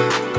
Bye.